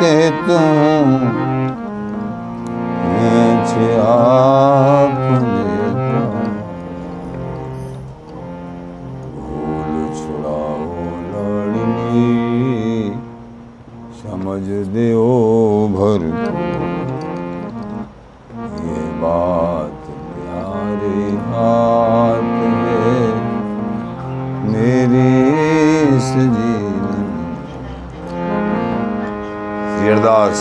के भूल छुड़ाओ लाड़नी। समझ दो भर ये बात प्यारे हाथ है मेरी सजी अरदास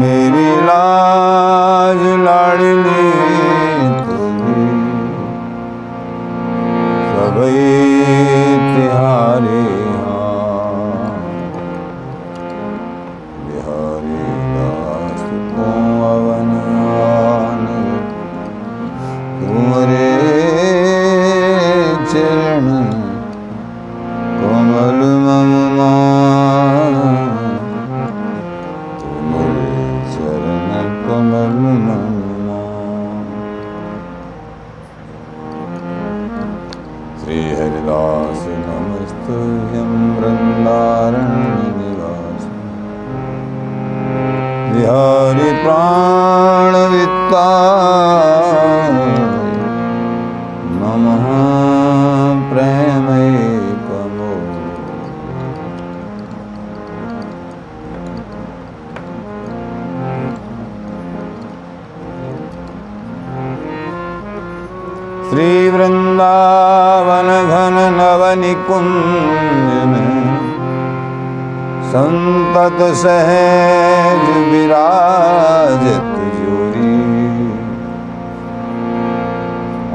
मेरी लाज लाडली निकुंज में। संतत सहज विराजत जोरी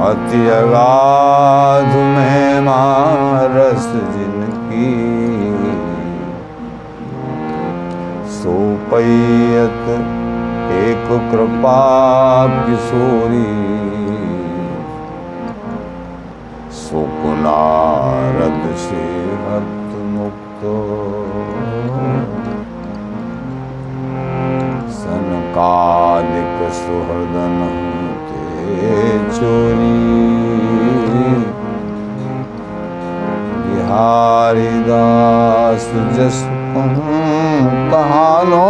अति अगाध में मारस जिनकी। सोपैयत एक कृपा किशोरी सुकुनारद से भक्त मुक्त। सनकादिक सुहृदन ते चोरी बिहारी दास जस कहानो।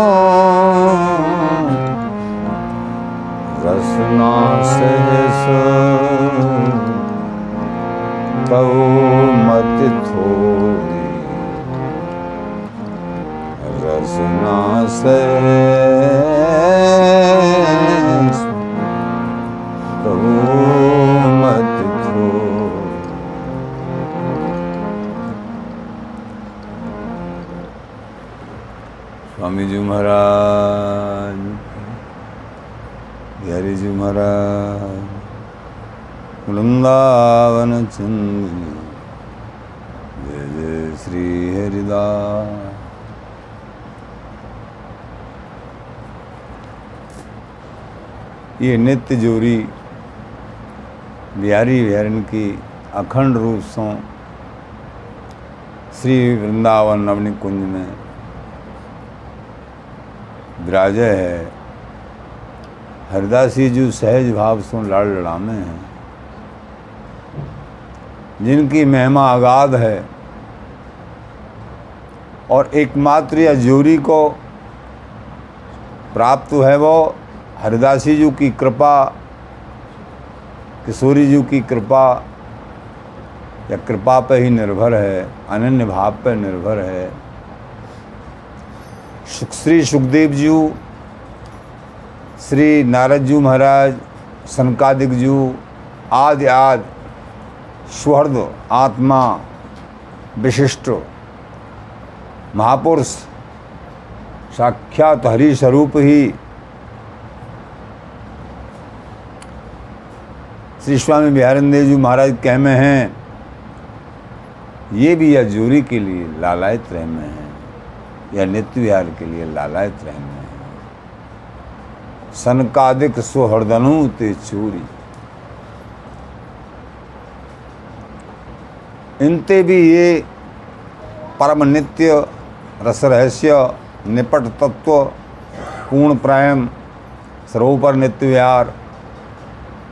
रसना सहस कहू मत थोड़ी। रसना से मत स्वामी जी महाराज बिहारी जी महाराज वृंदावन चंद्र जय जय श्री हरिदास। ये नित्य जोरी बिहारी बिहारिन की अखंड रूप से श्री वृंदावन नवनी कुंज में विराजय है। हरदासी जो सहज भाव सो लड़ लड़ामे हैं। जिनकी महिमा अगाध है। और एकमात्र या जोरी को प्राप्त है वो हरिदासी जी की कृपा, किशोरी जी की कृपा, या कृपा पर ही निर्भर है, अनन्य भाव पर निर्भर है। श्री सुखदेव जी, श्री नारद जी महाराज, सनकादिक जी आदि आदि सुहृद, आत्मा, विशिष्ट, महापुरुष, साक्षात हरि स्वरूप ही। श्री स्वामी बिहारंदेव जी महाराज कह में हैं, ये भी या जोरी के लिए लालायत रह में हैं, या नित्य विहार के लिए लालायत रह में हैं। सनकादिक सुहृदनु ते चूरी। इनते भी ये परम नित्य रस रहस्य निपट तत्व पूर्ण प्रेम सरोपर नित्य विहार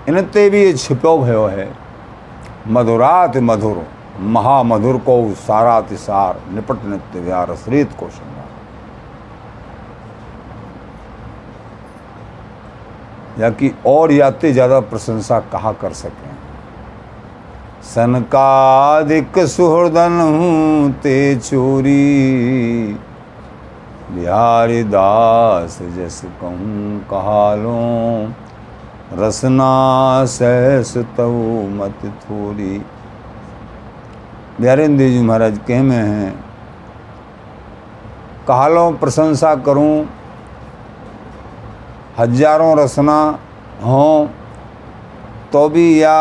इनते भी ये छिपो भयो है। मधुरात मधुर, महामधुर को सारा तिसार निपट नित्य व्यार श्रीत को या कि और याते ज़्यादा प्रशंसा कहा कर सकें? सनकादिक सुहृदन हूँ ते चोरी। बिहारी दास, जस कहूँ कहालो, रसना सहस तऊ मत थोड़ी बिहारेंद्र जी महाराज कह में हैं, कहालो प्रशंसा करूँ, हज़ारों रसना हों तो भी या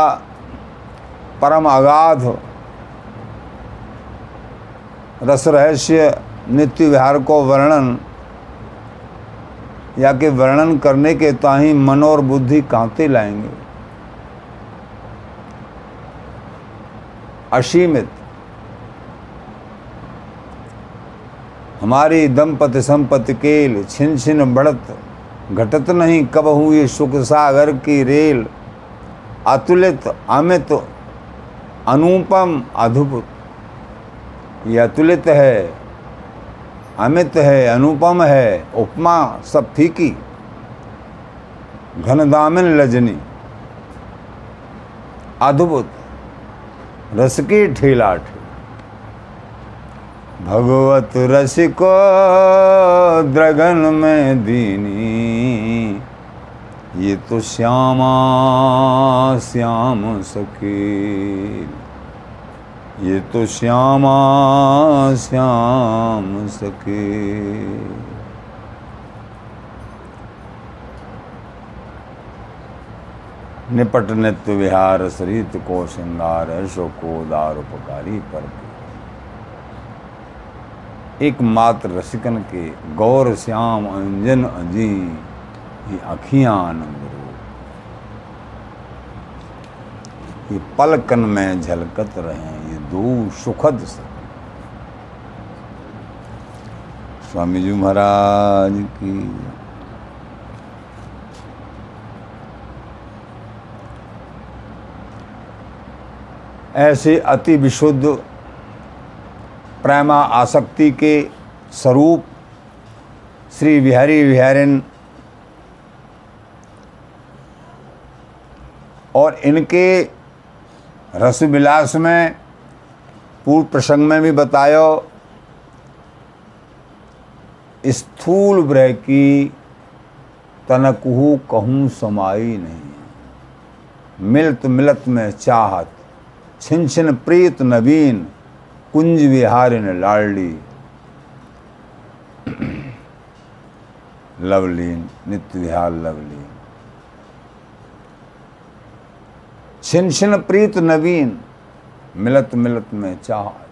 परम अगाध रस रहस्य नित्य विहार को वर्णन, या कि वर्णन करने के ताही मन और बुद्धि कांते लाएँगे। असीमित। हमारी दंपति संपत्ति केल छिन छिन बढ़त, घटत नहीं, कब हुई सुख सागर की रेल, अतुलित, अमित अनुपम अद्भुत ये अतुलित है, अमित है, अनुपम है, उपमा सब फीकी। घनदामिन लजनी। अद्भुत। रस की ठेलाठ भगवत रसिको द्रगन में दीनी। ये तो श्यामा, श्याम सके ये तो श्यामा, श्याम सके निपट नित्य विहार सरित को श्रृंगार को दार उपकारी पर एकमात्र रसिकन के गौर श्याम, अंजन अजी ये अखियाँ आनंद ये पलकन में झलकत रहे, ये दो सुखद स्वामी जी महाराज की ऐसे अति विशुद्ध प्रेमा आसक्ति के स्वरूप श्री बिहारी बिहारिन और इनके रस विलास में, पूर्व प्रसंग में भी बतायो स्थूल ब्रह की तनकहू कहूँ समाई नहीं। मिलत मिलत में चाहत, छिन छिन प्रीत नवीन, कुंज विहारिन लाडली। लवलीन, नित्य विहार लवलीन। छिन छिन प्रीत नवीन, मिलत मिलत में चाहत।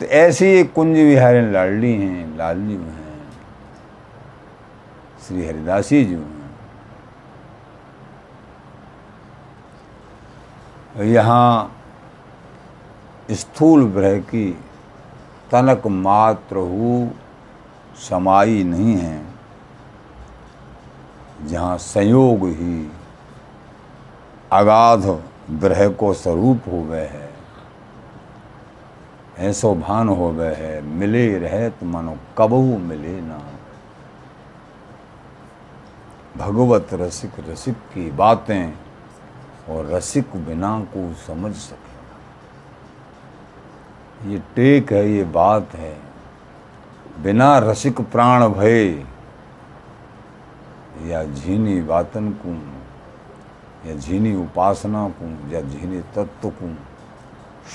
तो ऐसी ये कुंज विहारिन लाडली हैं, लालजी हैं, श्री हरिदासी जी हैं। यहाँ स्थूल ग्रह की तनक मात्र हु, समाई नहीं है। जहाँ संयोग ही अगाध ग्रह को स्वरूप हो गए है। ऐसो भान हो गए है। मिले रहे तो मनो, कबहू मिले ना। भगवत रसिक रसिक की बातें और रसिक बिना को समझ सके ये टेक है, ये बात है। बिना रसिक प्राण भय या झीनी बातन को या झीनी उपासना को या झीनी तत्व को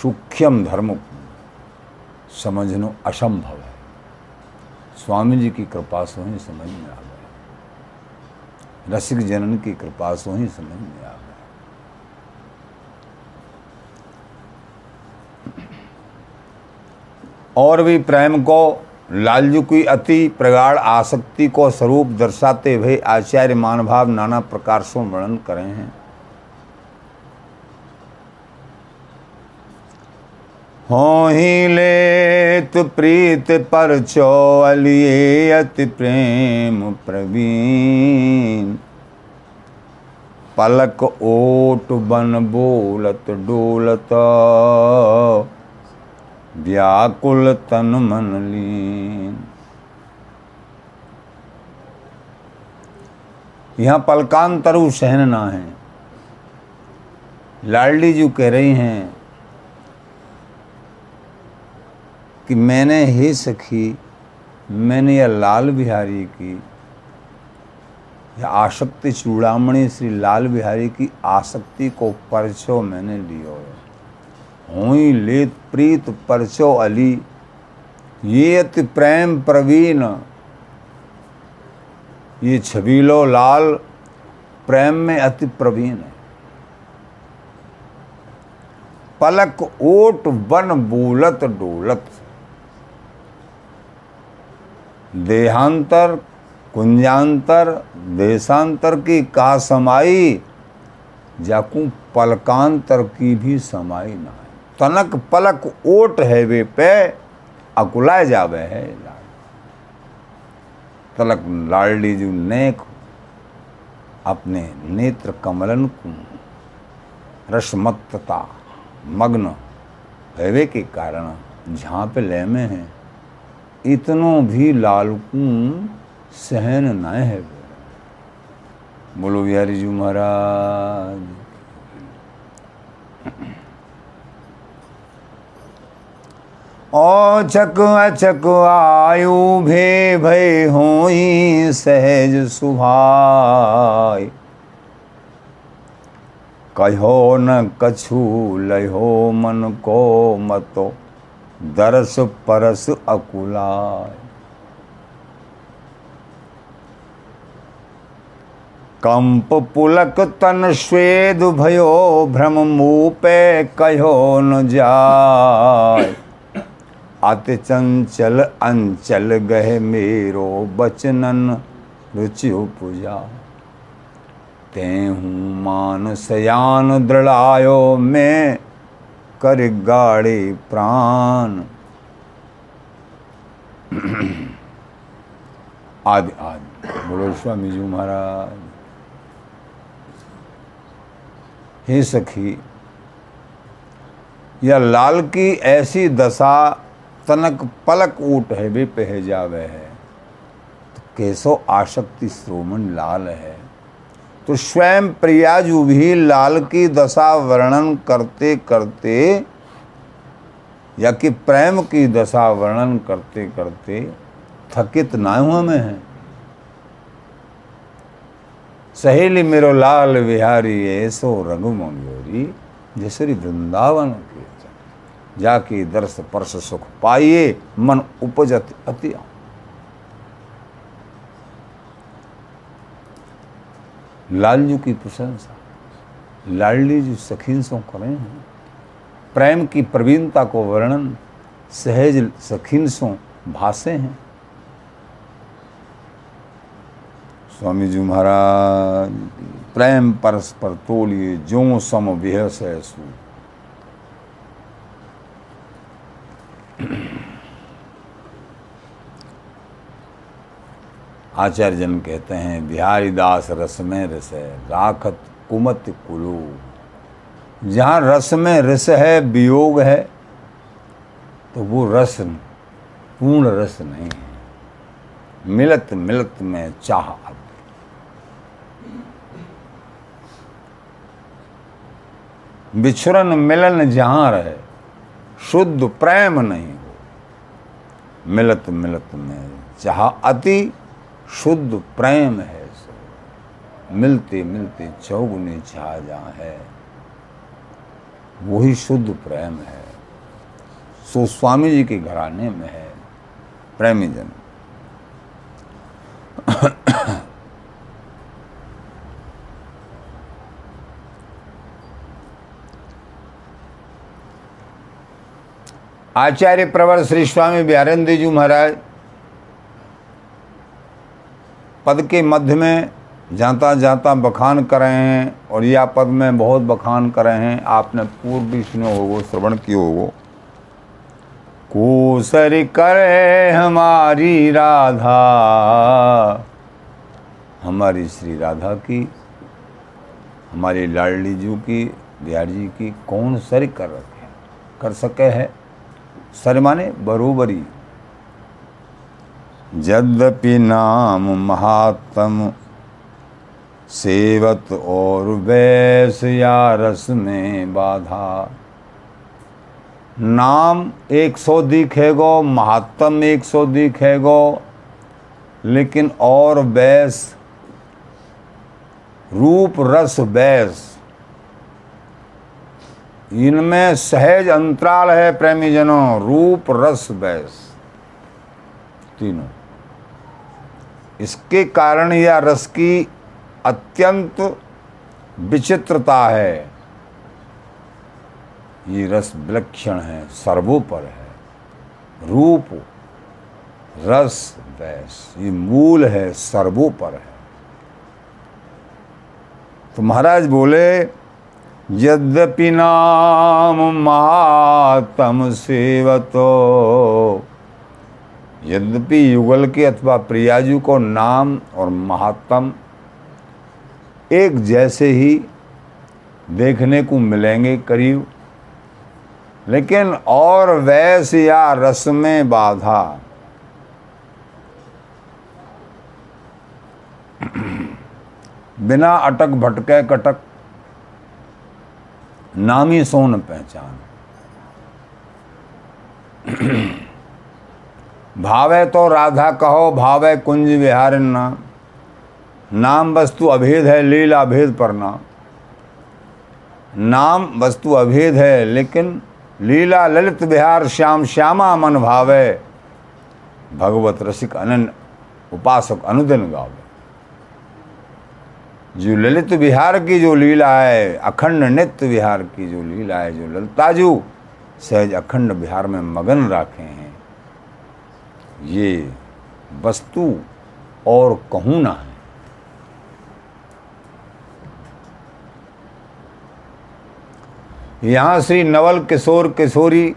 सूक्ष्म धर्म को समझना असंभव है। स्वामी जी की कृपा से ही समझ में आ गया। रसिक जनन की कृपा से ही समझ में आ गया। और भी प्रेम को लालजू की अति प्रगाढ़ आसक्ति को स्वरूप दर्शाते हुए आचार्य मानभाव नाना प्रकार से वर्णन करे हैं। हो ही लेत प्रीत पर चौलिए अति प्रेम प्रवीण। पलक ओट बन बोलत डोलत। व्याकुल तन मन लीन यहाँ पलकांतरु सहन ना है। लाडली जी कह रही हैं कि मैंने हे सखी, मैंने यह लाल बिहारी की या आसक्ति चूड़ामणि श्री लाल बिहारी की आसक्ति को परचो मैंने लियो हुई लेत प्रीत परचो अली। ये अति प्रेम प्रवीण। ये छबीलो लाल प्रेम में अति प्रवीण है। पलक ओट बन बोलत डोलत। देहांतर, कुंजांतर, देशांतर की का समाई? जाकू पलकांतर की भी समाई ना। तनक पलक ओट है वे पे, अकुलाए जावे है तलक लाडली जो नेक, अपने नेत्र कमलन को। रसमत्तता मग्न हैवे के कारण जहाँ पे लय में है, इतनो भी लालकू सहन न है बोलो बिहारी जी महाराज। औचक अचक आयु भे भय हो सहज सुभाय। कहो न कछु, लहो मन को मतो, दरस परस अकुलाय। कंप पुलक तन स्वेद भयो, भ्रम मूपे कहो न जाय। अति चंचल अंचल गह मेरो बचनन रुचि पूजा। ते हूँ मान सयान दृढ़ायो मैं कर गाड़े प्राण। आदि आदि, बोलो स्वामी जी महाराज। हे सखी या लाल की ऐसी दशा तनक पलक ऊट है वे पह जावे है। तो कैसो आशक्ति श्रोमण लाल है। तो स्वयं प्रियाजू भी लाल की दशा वर्णन करते करते, या कि प्रेम की दशा वर्णन करते करते थकित ना हुआ में है। सहेली मेरो लाल बिहारी ऐसो रघु मंगोरी जसरी वृंदावन के जाके दर्श परस सुख पाइए, मन उपजत अति। लालजू की प्रशंसा। लाडली जी सखीन सो करें। हैं प्रेम की प्रवीणता को वर्णन सहज सखीन सो भाषे हैं। स्वामी जी महाराज, प्रेम परस्पर तोलिए जो सम विहस है सू। आचार्य जन कहते हैं बिहारी दास रस में रस है, राखत कुमत कुलू। जहाँ रस में रस है, वियोग है तो वो रस पूर्ण रस नहीं है। मिलत मिलत में चाह अब। बिछुरन मिलन जहाँ रहे, शुद्ध प्रेम नहीं हो। मिलत मिलत में चाह अति शुद्ध प्रेम है सो मिलते मिलते चौगुने छा जा है। वही शुद्ध प्रेम है। सो स्वामी जी के घराने में है प्रेमी जन आचार्य प्रवर श्री स्वामी ब्यारंदी जी महाराज पद के मध्य में जाता जाता बखान कर रहे हैं और या पद में बहुत बखान कर रहे हैं। आपने पूर्व भी सुने होगो, श्रवण किए होगो। कोसर करे हमारी राधा, हमारी श्री राधा की, हमारी लाडली जी की बिहार जी की, कौन सर कर रखे कर सके है? सर माने बरोबरी। यद्यपि नाम महात्म, सेवत और वैस या रस में बाधा। नाम एक सौ दिखेगो महात्म एक सौ दिखेगो लेकिन और वैस, रूप रस वैस। इनमें सहज अंतराल है प्रेमीजनों, रूप रस वैस। तीनों। इसके कारण यह रस की अत्यंत विचित्रता है। ये रस विलक्षण है, सर्वोपर है। रूप, रस, वैस, ये मूल है, सर्वोपर है। तो महाराज बोले, यद्यपि नाम महातम सेवतो यद्यपि युगल के अथवा प्रियाजू को नाम और महात्म एक जैसे ही देखने को मिलेंगे करीब, लेकिन और वैस या रस में बाधा। बिना अटक भटके कटक, नामी सोन पहचान। भावे तो राधा कहो, भावे कुंज विहार नाम नाम वस्तु अभेद है, लीला भेद पर नाम नाम वस्तु अभेद है, लेकिन लीला, ललित विहार, श्याम, श्यामा मन भावे। भगवत रसिक अनन, उपासक अनुदिन गावे। जो ललित विहार की जो लीला है, अखंड नित्य विहार की जो लीला है, जो ललिताजू, सहज अखंड बिहार में मगन रखे हैं। ये वस्तु और कहूँ ना है। यहाँ श्री नवल किशोर किशोरी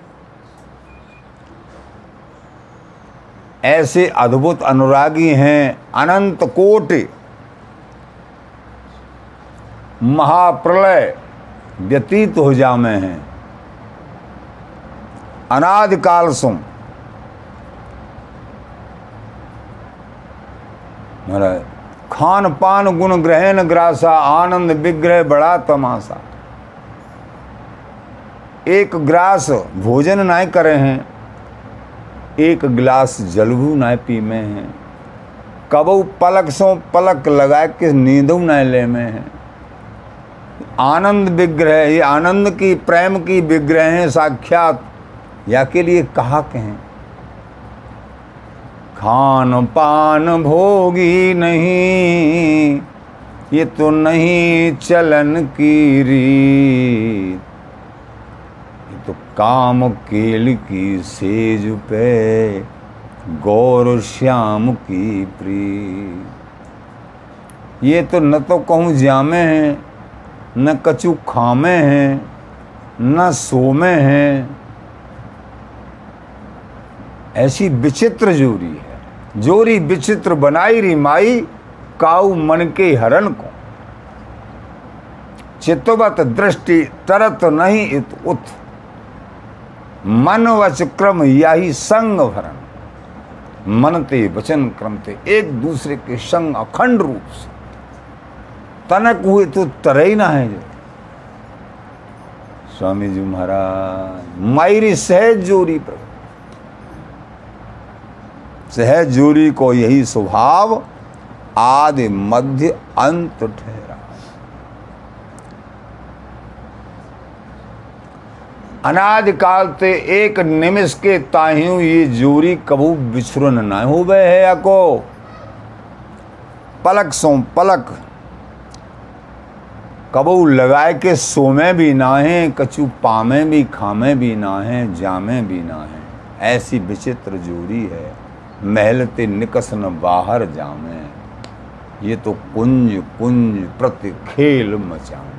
ऐसे अद्भुत अनुरागी हैं, अनंत कोटि महाप्रलय व्यतीत हो जामे हैं। अनादिकाल सुम महाराज, खान पान गुण ग्रहण ग्रासा, आनंद विग्रह बड़ा तमाशा। एक ग्रास भोजन ना करे हैं, एक गिलास जलभू ना पी में हैं। कबू पलक सो पलक लगा के नींदू न ले में हैं। आनंद विग्रह, ये आनंद की, प्रेम की विग्रह हैं, साक्षात या के लिए कहा कहें? खान पान भोगी नहीं, ये तो नहीं चलन की रीत। ये तो काम केल की सेज पे, गौर श्याम की प्री ये तो न तो कहूँ जामे हैं, न कछु खामे हैं, न सोमे हैं। ऐसी विचित्र जोरी है। जोरी विचित्र बनाई री माई, काऊ मन के हरण को। चित्तवत दृष्टि तरत नहीं इत उत मन वच क्रम यही संग भरण। मन ते वचन क्रम ते एक दूसरे के संग अखंड रूप से। तनक हुए तो तरह ना है स्वामी जी महाराज मायरी सहज जोरी पर सहज जोरी को यही स्वभाव आदि मध्य अंत ठहरा। अनादिकाल ते एक निमिष के ताहियों ये जूरी कबू बिछुरन न हो गए है अको। पलक सो पलक, कबू लगाए के सोमे भी ना है, कछु पामे भी, खामे भी ना है, जामे भी ना है। ऐसी विचित्र जूरी है। महल ते निकस न बाहर जामे। ये तो कुंज कुंज प्रति खेल मचामे।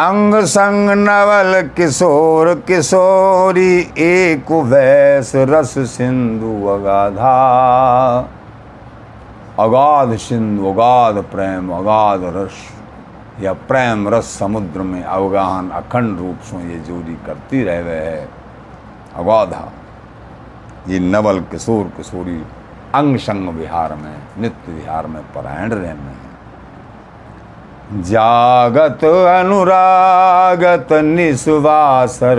अंग संग नवल किशोर किशोरी, एक वैस रस सिंधु अगाधा। अगाध सिंधु, अगाध प्रेम, अगाध रस। या प्रेम रस समुद्र में अवगाहन अखंड रूप से ये जोड़ी करती रह गए है। अगाधा, ये नवल किशोर किशोरी अंग संग विहार में, नित्य विहार में परायण रहने हैं। जागत अनुरागत निस्वासर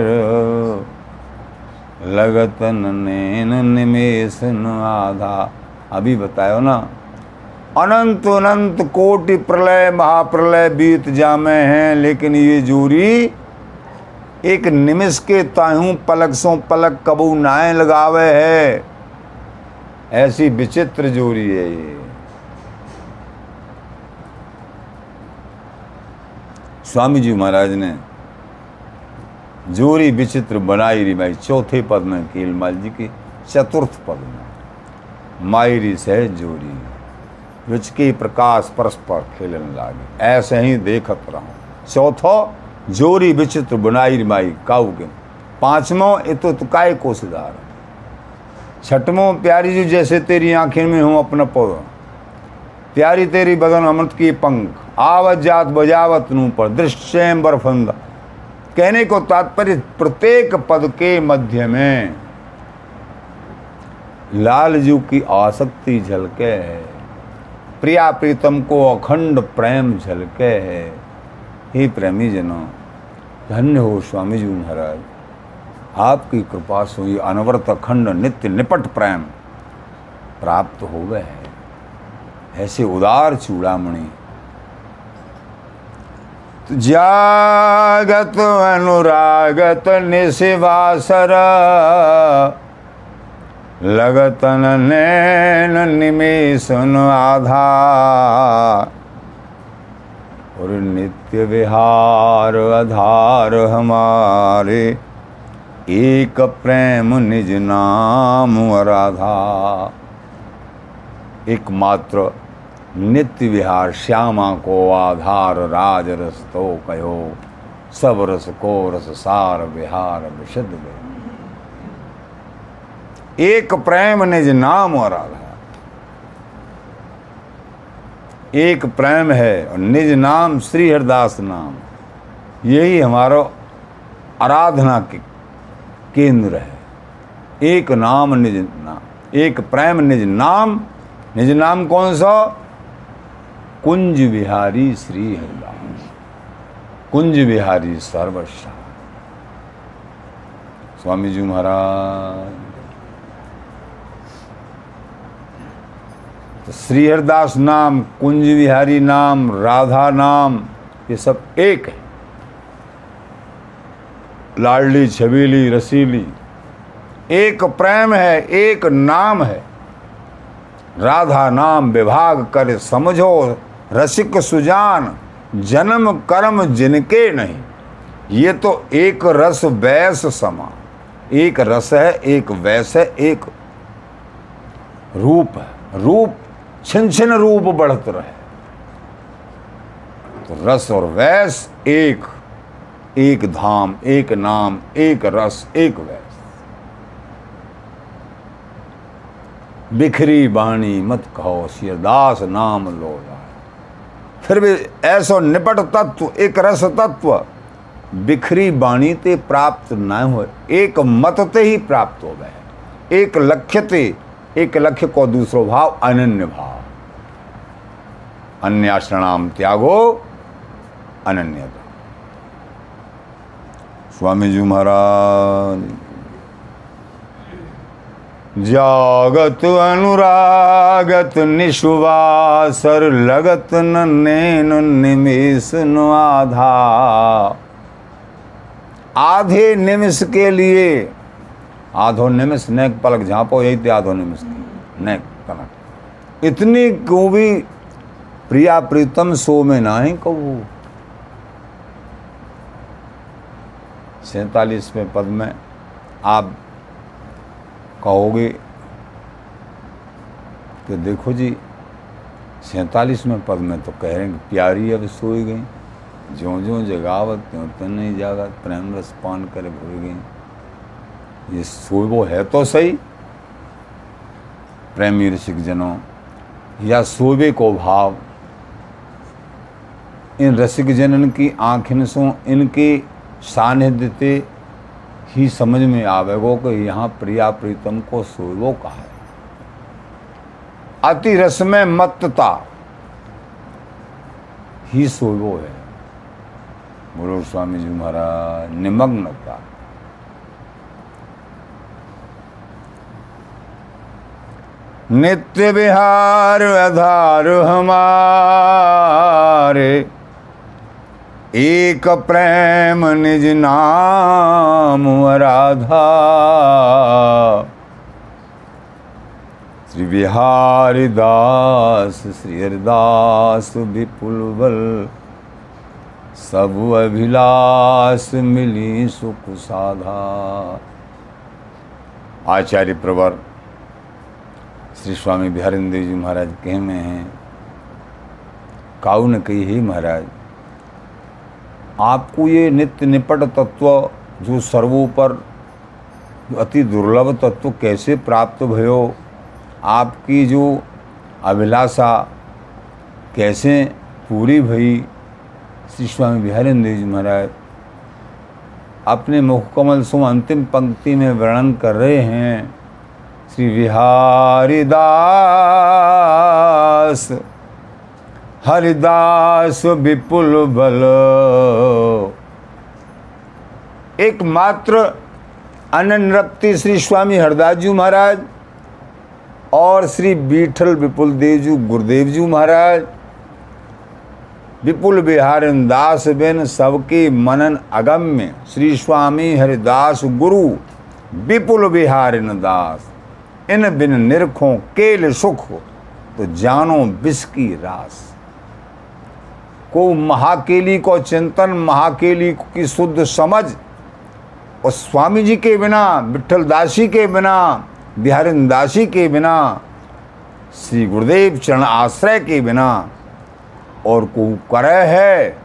लगत नैन निमेश आधा। अभी बतायो ना अनंत अनंत कोटि प्रलय महाप्रलय बीत जामे हैं, लेकिन ये जूरी एक निमिष के ताहू पलक सो पलक कबू नाए लगावे है। ऐसी विचित्र जोरी है ये। स्वामी जी महाराज ने जोरी विचित्र बनाई रही भाई चौथे पद में केलमाल जी की चतुर्थ पद में। मायरी से जोरी। रुच के प्रकाश परस्पर खेलन लागे। ऐसे ही देखत रहो। चौथो, जोरी विचित्र बुनाई माई के पांचवो, इतो तुकाय को सुधार? छठवों, प्यारी जी जैसे तेरी आँखें में हूँ अपना पौधा। प्यारी तेरी बदन अमृत की पंख। आवत जात बजावत नू पर दृश्यम बरफंदा कहने को तात्पर्य, प्रत्येक पद के मध्य में लाल जू की आसक्ति झलके है। प्रिया प्रीतम को अखंड प्रेम झलके है। हे प्रेमी जनों धन्य हो स्वामी जी महाराज। आपकी कृपा से ये अनवरत अखंड नित्य निपट प्रेम प्राप्त हो गए है। ऐसे उदार चूड़ामणि, जागत अनुरागत निशिवासर लगतन नैन निमेशन आधार। और नित्य विहार आधार हमारे। एक प्रेम निज नाम राधा एकमात्र नित्य विहार श्यामा को आधार राज रस तो कहो। सब रस को रस सार विहार विशद एक प्रेम निज नाम और आधार एक प्रेम है और निज नाम श्री हरदास नाम। यही हमारा आराधना के केंद्र है। एक नाम निज नाम, एक प्रेम निज नाम। निज नाम कौन सा? कुंज बिहारी श्री हरिदास। कुंज बिहारी सर्वशा। स्वामी जी महाराज। तो श्री नाम कुंज विहारी नाम, राधा नाम, ये सब एक है। लाडली, छबीली, रसीली, एक प्रेम है, एक नाम है। राधा नाम विभाग कर समझो, रसिक सुजान, जन्म कर्म जिनके नहीं। ये तो एक रस वैस समा। एक रस है, एक वैस है, एक रूप है। रूप छिन छिन रूप बढ़त रहे। तो रस और वैस एक एक धाम, एक नाम, एक रस, एक वैस। बिखरी बाणी मत कहो सिरदास नाम लो फिर भी ऐसो निपट तत्व, एक रस तत्व, बिखरी बाणी ते प्राप्त न हो एक मत ते ही प्राप्त हो गए एक लक्ष्य ते एक लक्ष्य को दूसरो भाव, अनन्य भाव। अन्याश्रणाम त्यागो अनन्यता स्वामी जी महाराज, जागत अनुरागत निशुवासर, लगत नैन निमिष आधा। आधे निमिष के लिए आधो निमिष नेक पलक झांपो, यही थे आधो निमिष की नेक पलक। इतनी क्यों भी प्रिया प्रीतम सो में ना ही कहू सैतालीसवें पद में आप कहोगे कि देखो जी सैतालीसवें पद में तो कह रहे हैं कि प्यारी अब सोई गई ज्यो ज्यो जगावत त्यों त्यों नहीं जागत प्रेम रस पान करे भूल गई ये वो है तो सही। प्रेमी ऋषिक जनों, या सोबे को भाव। इन रसिक जनन की आँखिन सो इनके सानिध्य ही समझ में आवेगो कि यहाँ प्रिया प्रीतम को सोवो का है। अति रस में मत्तता ही सोवो है। बोलो स्वामी जी महाराज, निमग्नता। नित्य विहार आधार हमारे। एक प्रेम निज नाम राधा श्री बिहारी दास श्री हरिदास विपुल बल सब अभिलाष मिली सुख साधा। आचार्य प्रवर श्री स्वामी बिहारिंद्र जी महाराज कह में हैं, काऊ ने कही, ही महाराज, आपको ये नित्य निपट तत्व जो सर्वोपर अति दुर्लभ तत्व कैसे प्राप्त भयो, आपकी जो अभिलाषा कैसे पूरी भई? श्री स्वामी बिहारेंद्र जी महाराज, अपने मुखकमल सो अंतिम पंक्ति में वर्णन कर रहे हैं। श्री बिहारी दास हरिदास विपुल बल। एकमात्र अननरप्ति श्री स्वामी हरदास जी महाराज और श्री बीठल विपुल देव जी गुरुदेव जी महाराज। विपुल बिहारन दास बिन सबके मनन अगम्य। श्री स्वामी हरिदास गुरु विपुल बिहारिन दास। इन बिन निरखों केल सुख तो जानो विष की रास। को महाकेली को चिंतन, महाकेली की शुद्ध समझ, और स्वामी जी के बिना विठल दासी के बिना, बिहारिन दासी के बिना, श्री गुरुदेव चरण आश्रय के बिना, और को करे है,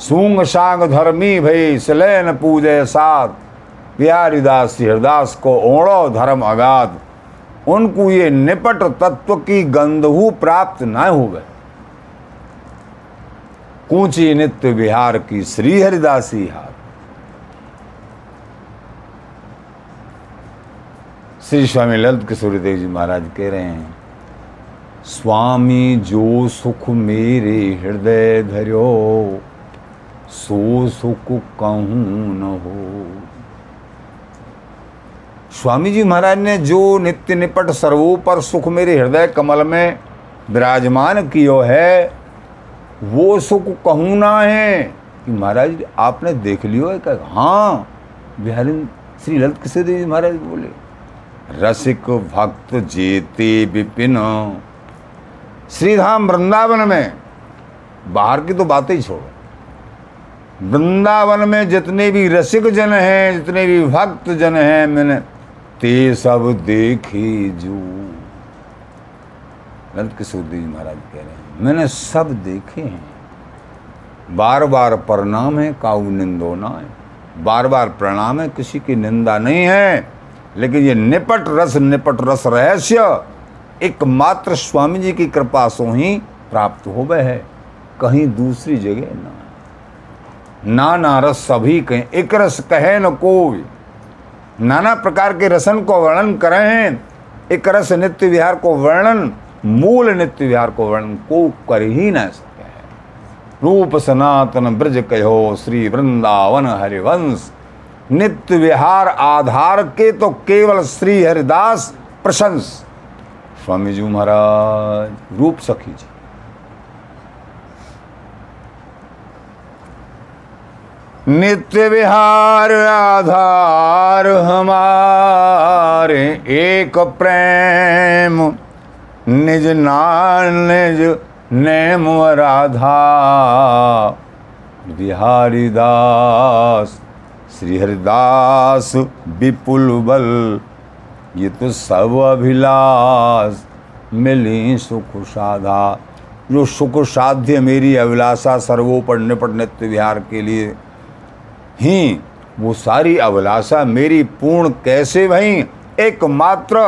सूंग सांग धर्मी भई, सलैन पूजे साथ। प्यारीदास हरदास को ओणो धर्म अगाध। उनको ये निपट तत्व की गंधहु प्राप्त न हुए कूची नित्य विहार की श्री हरिदासी हाथ। श्री स्वामी ललित किशोरी देव जी महाराज कह रहे हैं, स्वामी, जो सुख मेरे हृदय धर्यो, सो सुख कहूँ न हो। स्वामी जी महाराज ने जो नित्य निपट सर्वोपर सुख मेरे हृदय कमल में विराजमान कियो है, वो सुख कहूँ ना है। कि महाराज, आपने देख लियो है क्या हाँ बिहारी श्री ललित किशोर जी महाराज बोले? रसिक भक्त जेते विपिन। श्रीधाम वृंदावन में, बाहर की तो बातें ही छोड़ो। वृंदावन में जितने भी रसिक जन हैं, जितने भी भक्त जन हैं, मैंने ते सब देखे जू। ललित किशोर जी महाराज कह रहे हैं, मैंने सब देखे हैं। बार बार प्रणाम है, काऊ निंदो ना है। बार बार प्रणाम है, किसी की निंदा नहीं है। लेकिन ये निपट रस निपट रस रहस्य, एकमात्र स्वामी जी की कृपा से ही प्राप्त हो गए है। कहीं दूसरी जगह ना नाना रस सभी कहें, एक रस कहे न कोई। नाना प्रकार के रसन को वर्णन करे हैं। एक रस नित्य विहार को वर्णन, मूल नित्य विहार को वर्णन को कर ही न सके। रूप सनातन ब्रज कहो, श्री वृंदावन हरिवंश। नित्य विहार आधार के तो केवल श्री हरिदास प्रशंस। स्वामी जी महाराज, रूप सखी जी। नित्य विहार आधार हमारे एक प्रेम। निज नान निज नेम राधा बिहारी दास, श्री हरिदास विपुल बल, ये तो सब अभिलाष। मिली सुख साधा। जो सुख साध्य मेरी अभिलाषा सर्वोपर निपट नित्य विहार के लिए ही। वो सारी अभिलाषा मेरी पूर्ण कैसे भई एकमात्र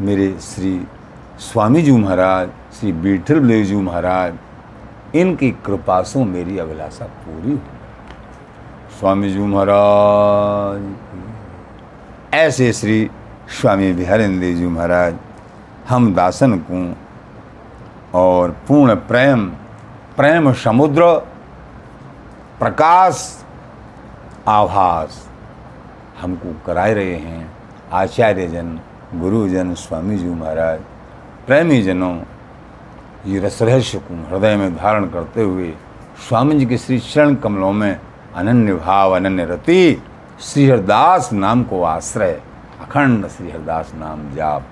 मेरे श्री स्वामी जी महाराज, श्री बीठल देव जी महाराज, इनकी कृपा से मेरी अभिलाषा पूरी हुई स्वामी जी महाराज, ऐसे श्री स्वामी बिहारेन्द्र देव जी महाराज, हम दासन को और पूर्ण प्रेम प्रेम समुद्र, प्रकाश आभास हमको कराए रहे हैं। आचार्य जन गुरुजन स्वामी जी महाराज प्रेमी जनों ये रस रहस्य को हृदय में धारण करते हुए स्वामी जी के श्री चरण कमलों में अनन्य भाव, अनन्य रति श्री हरदास नाम को आश्रय, अखंड श्री हरदास नाम जाप,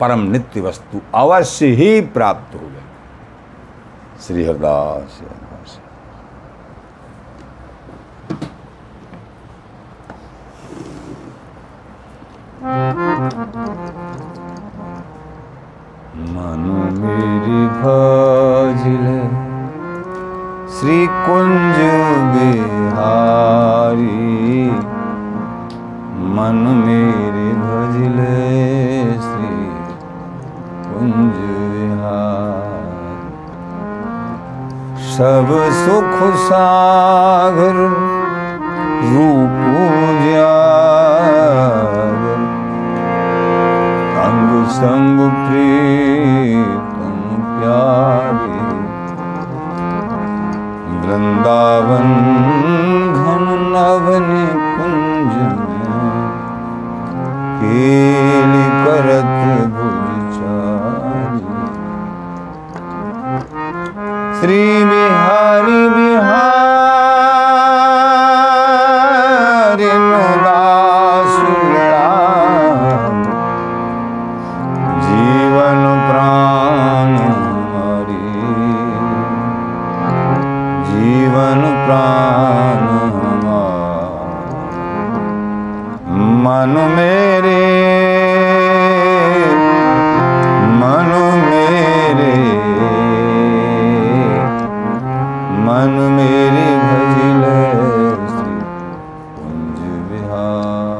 परम नित्य वस्तु अवश्य ही प्राप्त हो गए श्री हरदास हरदास मनु मेरी भजले श्री कुंज बिहारी। मन मेरी भजले श्री कुंज सब सुख सागर रूप जागर